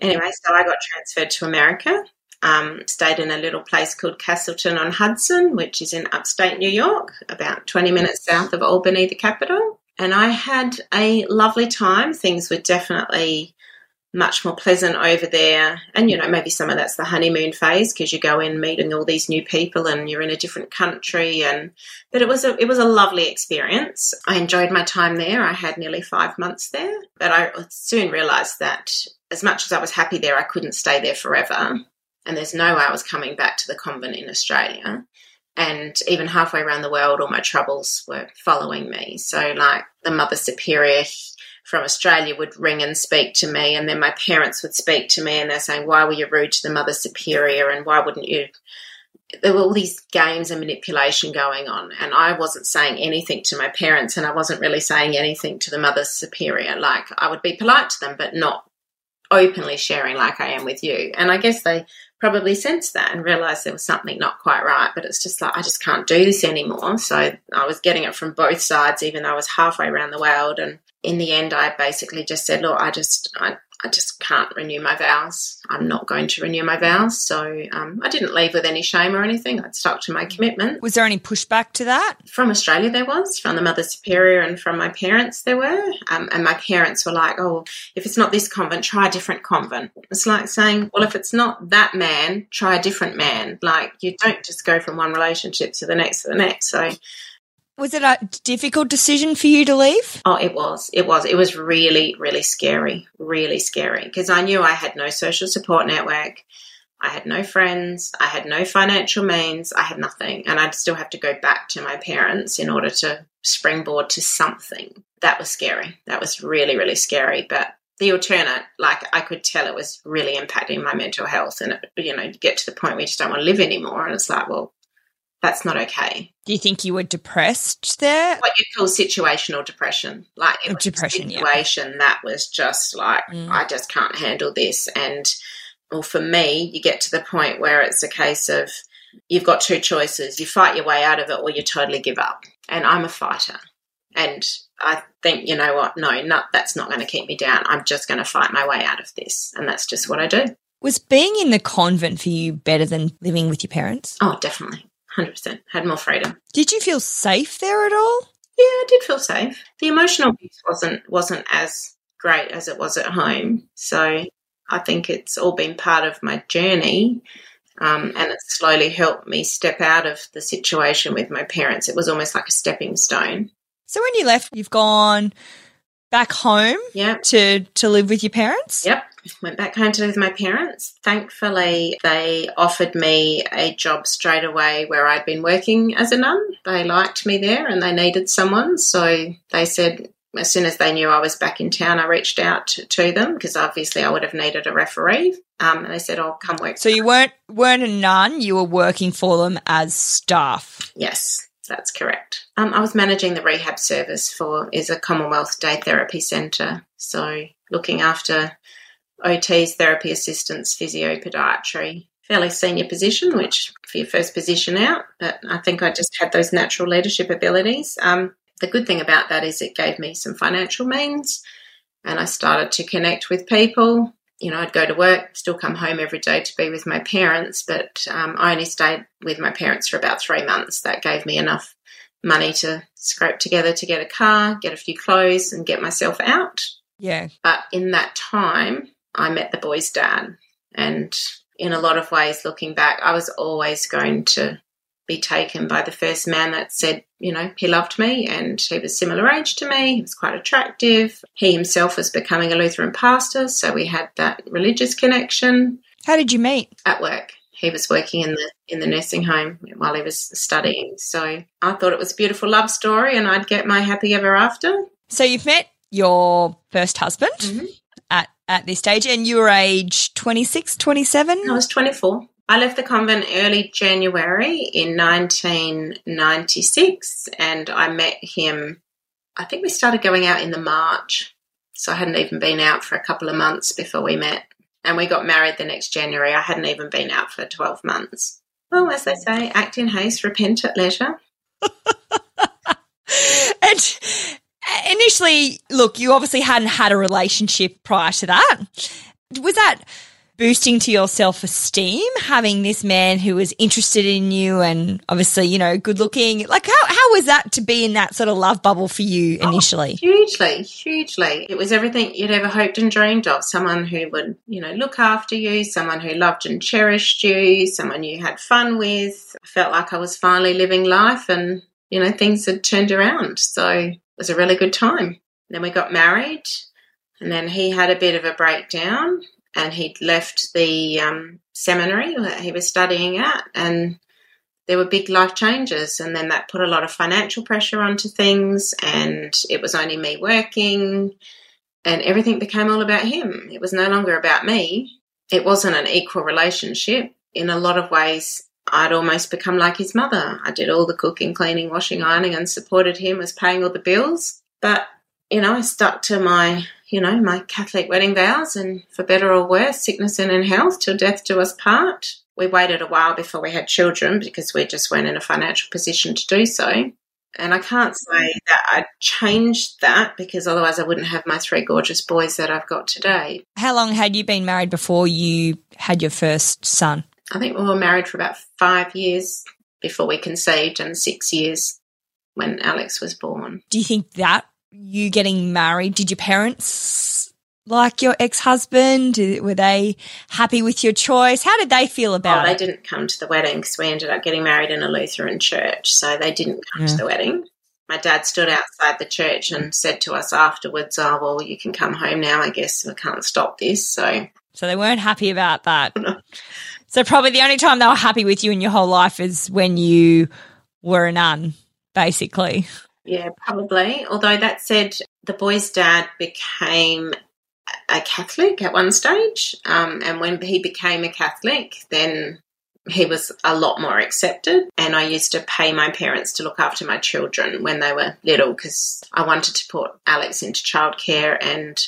Anyway, so I got transferred to America um, stayed in a little place called Castleton on Hudson, which is in upstate New York, about 20 minutes south of Albany, the capital. And I had a lovely time. Things were definitely much more pleasant over there. And, you know, maybe some of that's the honeymoon phase because you go in meeting all these new people and you're in a different country. And, but it was a, it was a lovely experience. I enjoyed my time there. I had nearly five months there, but I soon realized that as much as I was happy there, I couldn't stay there forever and there's no way I was coming back to the convent in Australia. And even halfway around the world, all my troubles were following me. So, like, the Mother Superior from Australia would ring and speak to me, and then my parents would speak to me, and they're saying, Why were you rude to the Mother Superior? And why wouldn't you? There were all these games and manipulation going on, and I wasn't saying anything to my parents, and I wasn't really saying anything to the Mother Superior. Like, I would be polite to them, but not openly sharing like I am with you. And I guess they probably sensed that and realized there was something not quite right. But it's just like, I just can't do this anymore. So I was getting it from both sides, even though I was halfway around the world. And in the end, I basically just said, look, I just, I, I just can't renew my vows. I'm not going to renew my vows. So um, I didn't leave with any shame or anything. I stuck to my commitment. Was there any pushback to that? From Australia, there was. From the Mother Superior and from my parents, there were. Um, and my parents were like, oh, if it's not this convent, try a different convent. It's like saying, well, if it's not that man, try a different man. Like you don't just go from one relationship to the next to the next. So was it a difficult decision for you to leave? Oh, it was. It was. It was really, really scary. Really scary because I knew I had no social support network. I had no friends. I had no financial means. I had nothing. And I'd still have to go back to my parents in order to springboard to something. That was scary. That was really, really scary. But the alternate, like I could tell it was really impacting my mental health. And, it, you know, get to the point where you just don't want to live anymore. And it's like, well, that's not okay. Do you think you were depressed there? What you call situational depression. Like it was depression, situation yeah. that was just like, mm. I just can't handle this. And well, for me, you get to the point where it's a case of you've got two choices. You fight your way out of it or you totally give up. And I'm a fighter. And I think, you know what, no, not, that's not going to keep me down. I'm just going to fight my way out of this. And that's just what I do. Was being in the convent for you better than living with your parents? Oh, definitely hundred percent. Had more freedom. Did you feel safe there at all? Yeah, I did feel safe. The emotional piece wasn't wasn't as great as it was at home. So I think it's all been part of my journey. Um, and it slowly helped me step out of the situation with my parents. It was almost like a stepping stone. So when you left, you've gone back home yep. to to live with your parents? Yep. Went back home to live with my parents. Thankfully, they offered me a job straight away where I'd been working as a nun. They liked me there and they needed someone. So they said, as soon as they knew I was back in town, I reached out to, to them because obviously I would have needed a referee. Um, and they said, "I'll oh, come work." So you weren't weren't a nun; you were working for them as staff. Yes. That's correct. Um, I was managing the rehab service for is a Commonwealth Day Therapy Centre, so looking after OTs, therapy assistants, physio, podiatry. Fairly senior position, which for your first position out, but I think I just had those natural leadership abilities. Um, the good thing about that is it gave me some financial means, and I started to connect with people. You know, I'd go to work, still come home every day to be with my parents, but um, I only stayed with my parents for about three months. That gave me enough money to scrape together to get a car, get a few clothes, and get myself out. Yeah. But in that time, I met the boy's dad. And in a lot of ways, looking back, I was always going to be taken by the first man that said, you know, he loved me and he was similar age to me. He was quite attractive. He himself was becoming a Lutheran pastor, so we had that religious connection. How did you meet? At work. He was working in the in the nursing home while he was studying. So I thought it was a beautiful love story and I'd get my happy ever after. So you've met your first husband Mhm. at at this stage and you were age 26, 27? I was 24. I left the convent early January in 1996 and I met him. I think we started going out in the March. So I hadn't even been out for a couple of months before we met. And we got married the next January. I hadn't even been out for 12 months. Well, as they say, act in haste, repent at leisure. [LAUGHS] and initially, look, you obviously hadn't had a relationship prior to that. Was that boosting to your self esteem having this man who was interested in you and obviously, you know, good looking? Like, how, how was that to be in that sort of love bubble for you oh, initially? Hugely, hugely. It was everything you'd ever hoped and dreamed of. Someone who would, you know, look after you, someone who loved and cherished you, someone you had fun with. I felt like I was finally living life and, you know, things had turned around. So it was a really good time. Then we got married and then he had a bit of a breakdown and he'd left the um, seminary that he was studying at and there were big life changes and then that put a lot of financial pressure onto things and it was only me working and everything became all about him. It was no longer about me. It wasn't an equal relationship. In a lot of ways i'd almost become like his mother. I did all the cooking cleaning washing ironing and supported him was paying all the bills. But you know i stuck to my you know my catholic wedding vows and for better or worse sickness and in health till death do us part we waited a while before we had children because we just weren't in a financial position to do so. And I can't say that I changed that because otherwise I wouldn't have my three gorgeous boys that I've got today. How long had you been married before you had your first son? I think we were married for about five years before we conceived and six years when Alex was born. Do you think that you getting married, did your parents like your ex husband? Were they happy with your choice? How did they feel oh, about it? oh, they didn't come to the wedding because we ended up getting married in a Lutheran church, so they didn't come to the wedding. My dad stood outside the church and said to us afterwards, "Oh well, you can come home now. I guess we can't stop this." So So they weren't happy about that. [LAUGHS] So probably the only time they were happy with you in your whole life is when you were a nun, basically. Yeah, probably. Although that said, the boy's dad became a Catholic at one stage, um, and when he became a Catholic, then he was a lot more accepted. And I used to pay my parents to look after my children when they were little because I wanted to put Alex into childcare and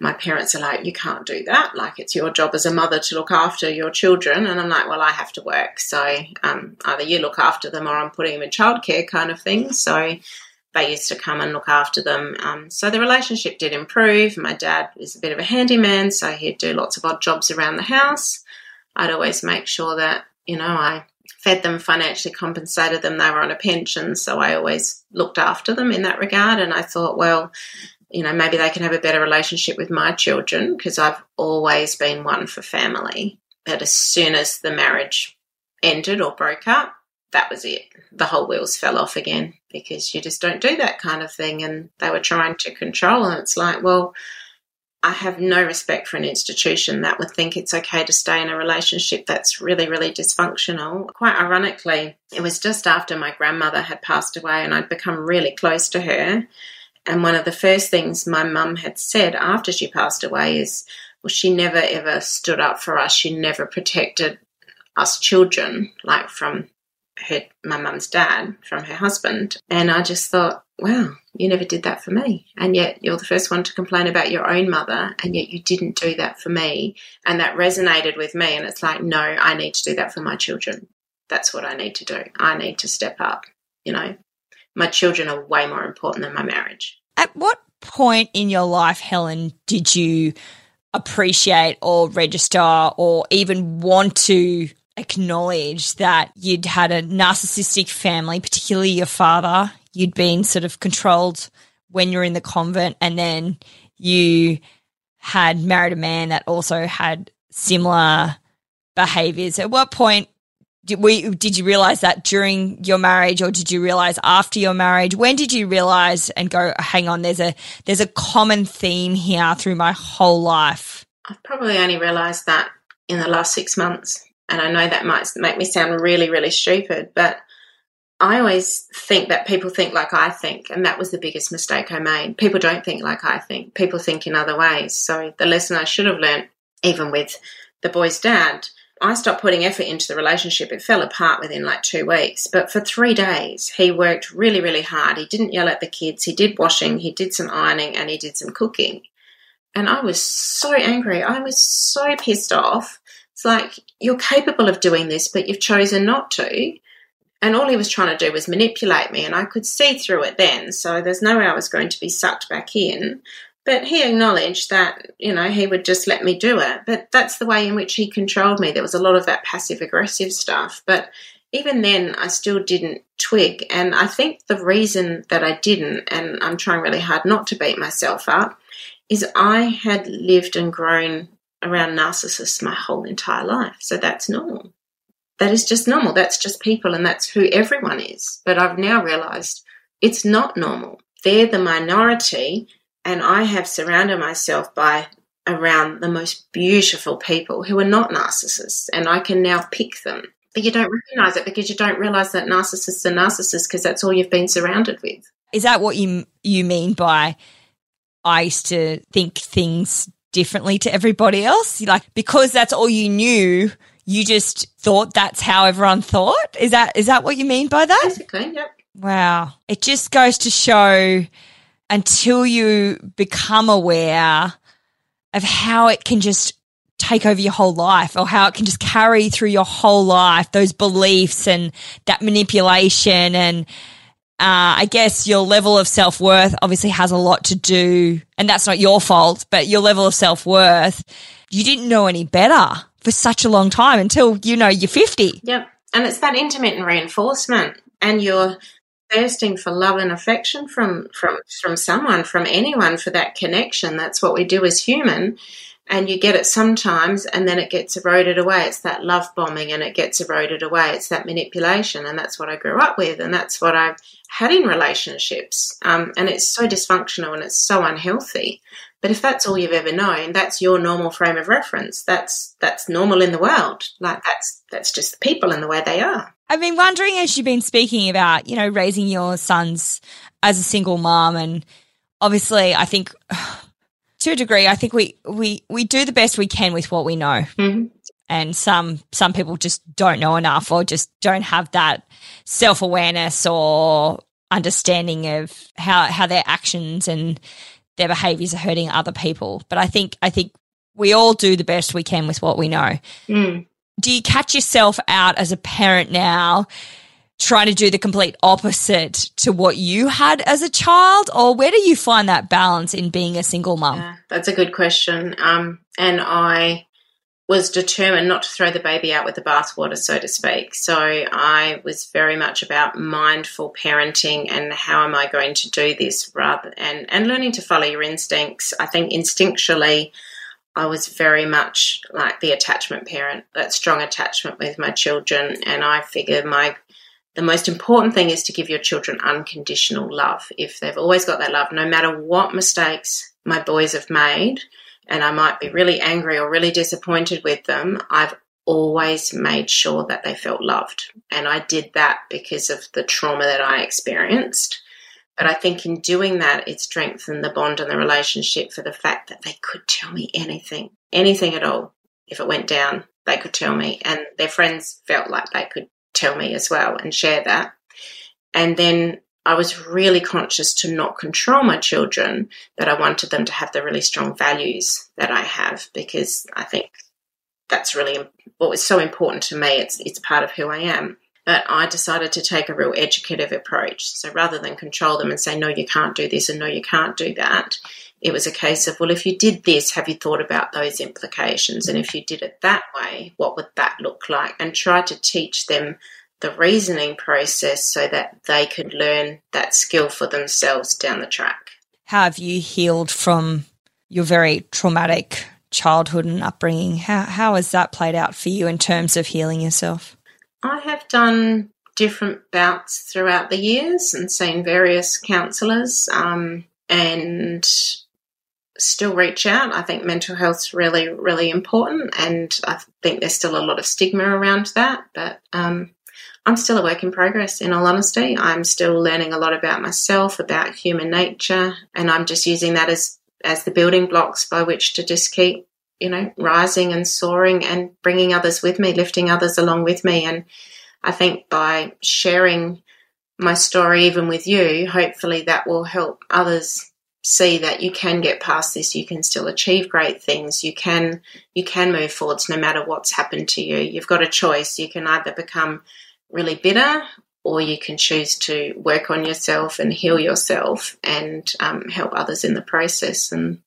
my parents are like, you can't do that. Like, it's your job as a mother to look after your children. And I'm like, well, I have to work. So um, either you look after them or I'm putting them in childcare kind of thing. So they used to come and look after them. Um, so the relationship did improve. My dad was a bit of a handyman, so he'd do lots of odd jobs around the house. I'd always make sure that, you know, I fed them, financially compensated them. They were on a pension, so I always looked after them in that regard. And I thought, well, you know, maybe they can have a better relationship with my children because I've always been one for family. But as soon as the marriage ended or broke up, that was it. The whole wheels fell off again because you just don't do that kind of thing. And they were trying to control. And it's like, well, I have no respect for an institution that would think it's okay to stay in a relationship that's really, really dysfunctional. Quite ironically, it was just after my grandmother had passed away and I'd become really close to her. And one of the first things my mum had said after she passed away is, well, she never ever stood up for us. She never protected us children, like from her, my mum's dad, from her husband. And I just thought, wow, you never did that for me. And yet you're the first one to complain about your own mother, and yet you didn't do that for me. And that resonated with me. And it's like, no, I need to do that for my children. That's what I need to do. I need to step up, you know. My children are way more important than my marriage. At what point in your life, Helen, did you appreciate or register or even want to acknowledge that you'd had a narcissistic family, particularly your father. You'd been sort of controlled when you're in the convent, and then you had married a man that also had similar behaviors. At what point did we did you realize that during your marriage or did you realize after your marriage when did you realize and go hang on there's a there's a common theme here through my whole life i've probably only realized that in the last six months and i know that might make me sound really really stupid but i always think that people think like i think and that was the biggest mistake i made people don't think like i think people think in other ways so the lesson i should have learned even with the boy's dad I stopped putting effort into the relationship. It fell apart within like two weeks. But for three days, he worked really, really hard. He didn't yell at the kids. He did washing, he did some ironing, and he did some cooking. And I was so angry. I was so pissed off. It's like, you're capable of doing this, but you've chosen not to. And all he was trying to do was manipulate me, and I could see through it then. So there's no way I was going to be sucked back in. But he acknowledged that, you know, he would just let me do it. But that's the way in which he controlled me. There was a lot of that passive aggressive stuff. But even then, I still didn't twig. And I think the reason that I didn't, and I'm trying really hard not to beat myself up, is I had lived and grown around narcissists my whole entire life. So that's normal. That is just normal. That's just people, and that's who everyone is. But I've now realized it's not normal. They're the minority, and I have surrounded myself by around the most beautiful people who are not narcissists, and I can now pick them. But you don't recognize it because you don't realize that narcissists are narcissists because that's all you've been surrounded with. Is that what you you mean by I used to think things differently to everybody else? Like because that's all you knew, you just thought that's how everyone thought? Is that is that what you mean by that? Basically, yep. Wow. It just goes to show until you become aware of how it can just take over your whole life or how it can just carry through your whole life, those beliefs and that manipulation. And uh, I guess your level of self worth obviously has a lot to do, and that's not your fault, but your level of self worth, you didn't know any better for such a long time until you know you're 50. Yep. And it's that intermittent reinforcement and you're thirsting for love and affection from from from someone from anyone for that connection. That's what we do as human. And you get it sometimes and then it gets eroded away. It's that love bombing and it gets eroded away. It's that manipulation. And that's what i grew up with. And that's what i've had in relationships um, and it's so dysfunctional and it's so unhealthy but if that's all you've ever known that's your normal frame of reference that's that's normal in the world like that's that's just the people and the way they are I've been wondering as you've been speaking about, you know, raising your sons as a single mom and obviously I think [SIGHS] to a degree I think we we we do the best we can with what we know. Mm-hmm. And some some people just don't know enough or just don't have that self-awareness or understanding of how how their actions and their behaviors are hurting other people. But I think I think we all do the best we can with what we know. Mm do you catch yourself out as a parent now trying to do the complete opposite to what you had as a child or where do you find that balance in being a single mum yeah, that's a good question um, and i was determined not to throw the baby out with the bathwater so to speak so i was very much about mindful parenting and how am i going to do this rather and and learning to follow your instincts i think instinctually I was very much like the attachment parent, that strong attachment with my children. And I figure my the most important thing is to give your children unconditional love. If they've always got that love, no matter what mistakes my boys have made, and I might be really angry or really disappointed with them, I've always made sure that they felt loved. And I did that because of the trauma that I experienced. But I think in doing that, it strengthened the bond and the relationship for the fact that they could tell me anything, anything at all. If it went down, they could tell me. And their friends felt like they could tell me as well and share that. And then I was really conscious to not control my children, that I wanted them to have the really strong values that I have because I think that's really what was so important to me. It's, it's part of who I am. But I decided to take a real educative approach. So rather than control them and say, no, you can't do this and no, you can't do that, it was a case of, well, if you did this, have you thought about those implications? And if you did it that way, what would that look like? And try to teach them the reasoning process so that they could learn that skill for themselves down the track. How have you healed from your very traumatic childhood and upbringing? How, how has that played out for you in terms of healing yourself? I have done different bouts throughout the years and seen various counsellors um, and still reach out. I think mental health's really, really important, and I think there's still a lot of stigma around that. But um, I'm still a work in progress, in all honesty. I'm still learning a lot about myself, about human nature, and I'm just using that as as the building blocks by which to just keep, you know, rising and soaring and bringing others with me, lifting others along with me. And I think by sharing my story, even with you, hopefully that will help others see that you can get past this you can still achieve great things you can you can move forwards no matter what's happened to you you've got a choice you can either become really bitter, or you can choose to work on yourself and heal yourself and um, help others in the process. And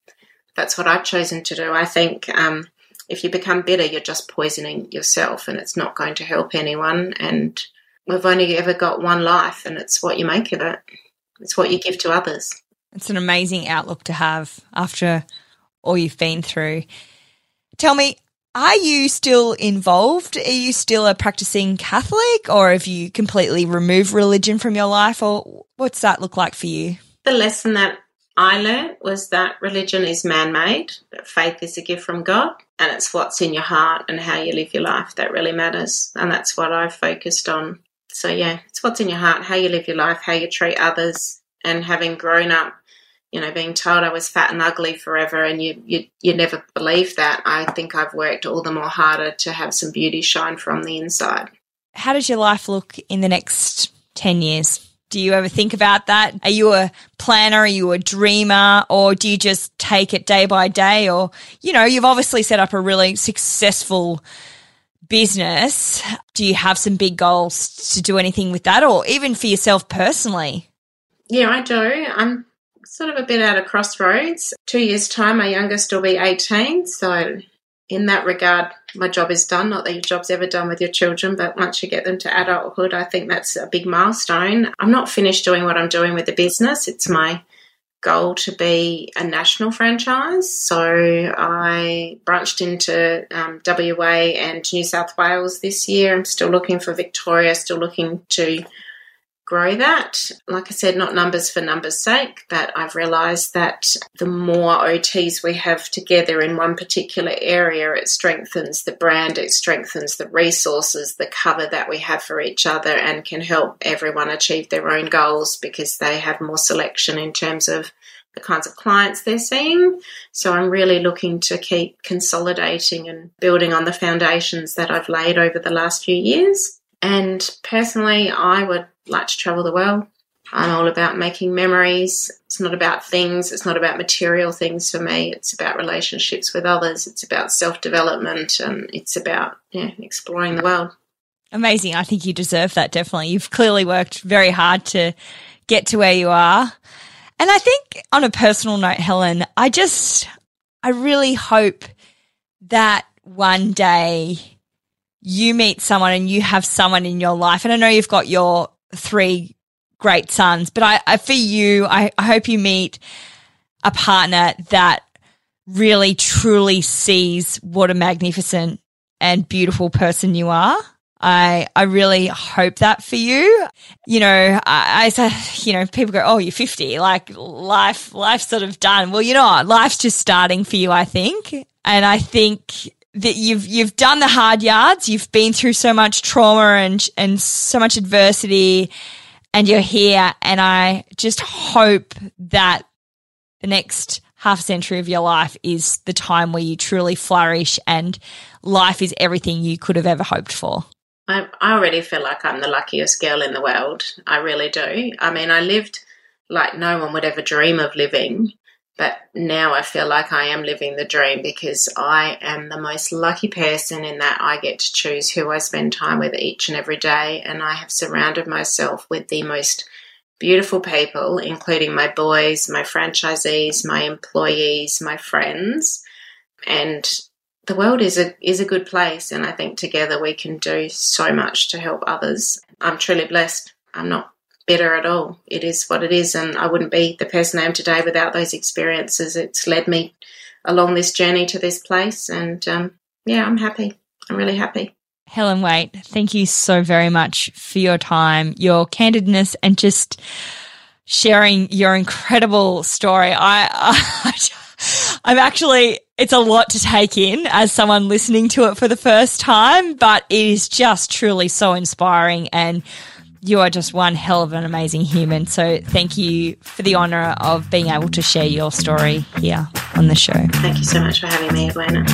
that's what I've chosen to do. I think um, if you become bitter, you're just poisoning yourself and it's not going to help anyone. And we've only ever got one life, and it's what you make of it, it's what you give to others. It's an amazing outlook to have after all you've been through. Tell me, are you still involved? Are you still a practicing Catholic or have you completely removed religion from your life or what's that look like for you? The lesson that I learned was that religion is man made, that faith is a gift from God, and it's what's in your heart and how you live your life that really matters. And that's what I've focused on. So, yeah, it's what's in your heart, how you live your life, how you treat others, and having grown up you know, being told I was fat and ugly forever, and you you you never believe that. I think I've worked all the more harder to have some beauty shine from the inside. How does your life look in the next ten years? Do you ever think about that? Are you a planner? Are you a dreamer? Or do you just take it day by day? Or, you know, you've obviously set up a really successful business. Do you have some big goals to do anything with that? Or even for yourself personally? Yeah, I do. I'm sort of a bit out of crossroads. Two years' time, my youngest will be 18. So, in that regard, my job is done. Not that your job's ever done with your children, but once you get them to adulthood, I think that's a big milestone. I'm not finished doing what I'm doing with the business. It's my goal to be a national franchise. So I branched into um, WA and New South Wales this year. I'm still looking for Victoria, still looking to grow that. Like I said, not numbers for numbers' sake, but I've realised that the more OTs we have together in one particular area, it strengthens the brand, it strengthens the resources, the cover that we have for each other, and can help everyone achieve their own goals because they have more selection in terms of the kinds of clients they're seeing. So I'm really looking to keep consolidating and building on the foundations that I've laid over the last few years. And personally, I would like to travel the world. I'm all about making memories. It's not about things, it's not about material things for me. It's about relationships with others, it's about self development, and it's about yeah, exploring the world. Amazing. I think you deserve that, definitely. You've clearly worked very hard to get to where you are. And I think on a personal note, Helen, I just, I really hope that one day you meet someone and you have someone in your life, and I know you've got your three great sons, but I, I for you, I, I hope you meet a partner that really truly sees what a magnificent and beautiful person you are. I I really hope that for you. You know, I, say, you know, people go, "Oh, you're 50, like life life's sort of done." Well, you know, life's just starting for you, I think. And I think that you've you've done the hard yards, you've been through so much trauma and and so much adversity and you're here and I just hope that the next half century of your life is the time where you truly flourish and life is everything you could have ever hoped for. I, I already feel like I'm the luckiest girl in the world. I really do. I mean, I lived like no one would ever dream of living. But now I feel like I am living the dream because I am the most lucky person in that I get to choose who I spend time with each and every day. And I have surrounded myself with the most beautiful people, including my boys, my franchisees, my employees, my friends. And the world is a is a good place and I think together we can do so much to help others. I'm truly blessed. I'm not bitter at all. It is what it is and I wouldn't be the person I am today without those experiences. It's led me along this journey to this place and um, yeah, I'm happy. I'm really happy. Helen Whait, thank you so very much for your time, your candidness, and just sharing your incredible story. I, I [LAUGHS] I'm actually, it's a lot to take in as someone listening to it for the first time, but it is just truly so inspiring and you are just one hell of an amazing human. So thank you for the honour of being able to share your story here on the show. Thank you so much for having me, Edwina.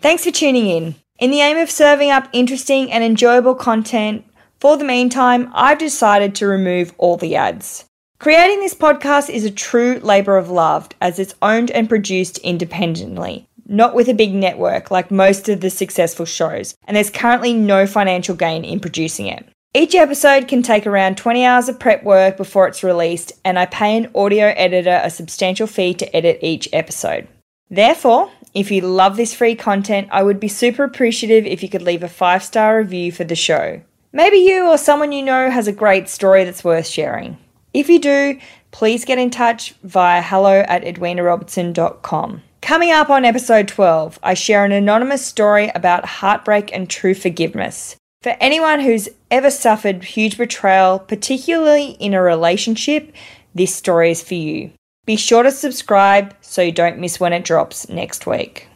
Thanks for tuning in. In the aim of serving up interesting and enjoyable content, for the meantime, I've decided to remove all the ads. Creating this podcast is a true labour of love as it's owned and produced independently, not with a big network like most of the successful shows, and there's currently no financial gain in producing it. Each episode can take around 20 hours of prep work before it's released, and I pay an audio editor a substantial fee to edit each episode. Therefore, if you love this free content, I would be super appreciative if you could leave a five star review for the show. Maybe you or someone you know has a great story that's worth sharing. If you do, please get in touch via hello at edwinarobertson.com. Coming up on episode 12, I share an anonymous story about heartbreak and true forgiveness. For anyone who's ever suffered huge betrayal, particularly in a relationship, this story is for you. Be sure to subscribe so you don't miss when it drops next week.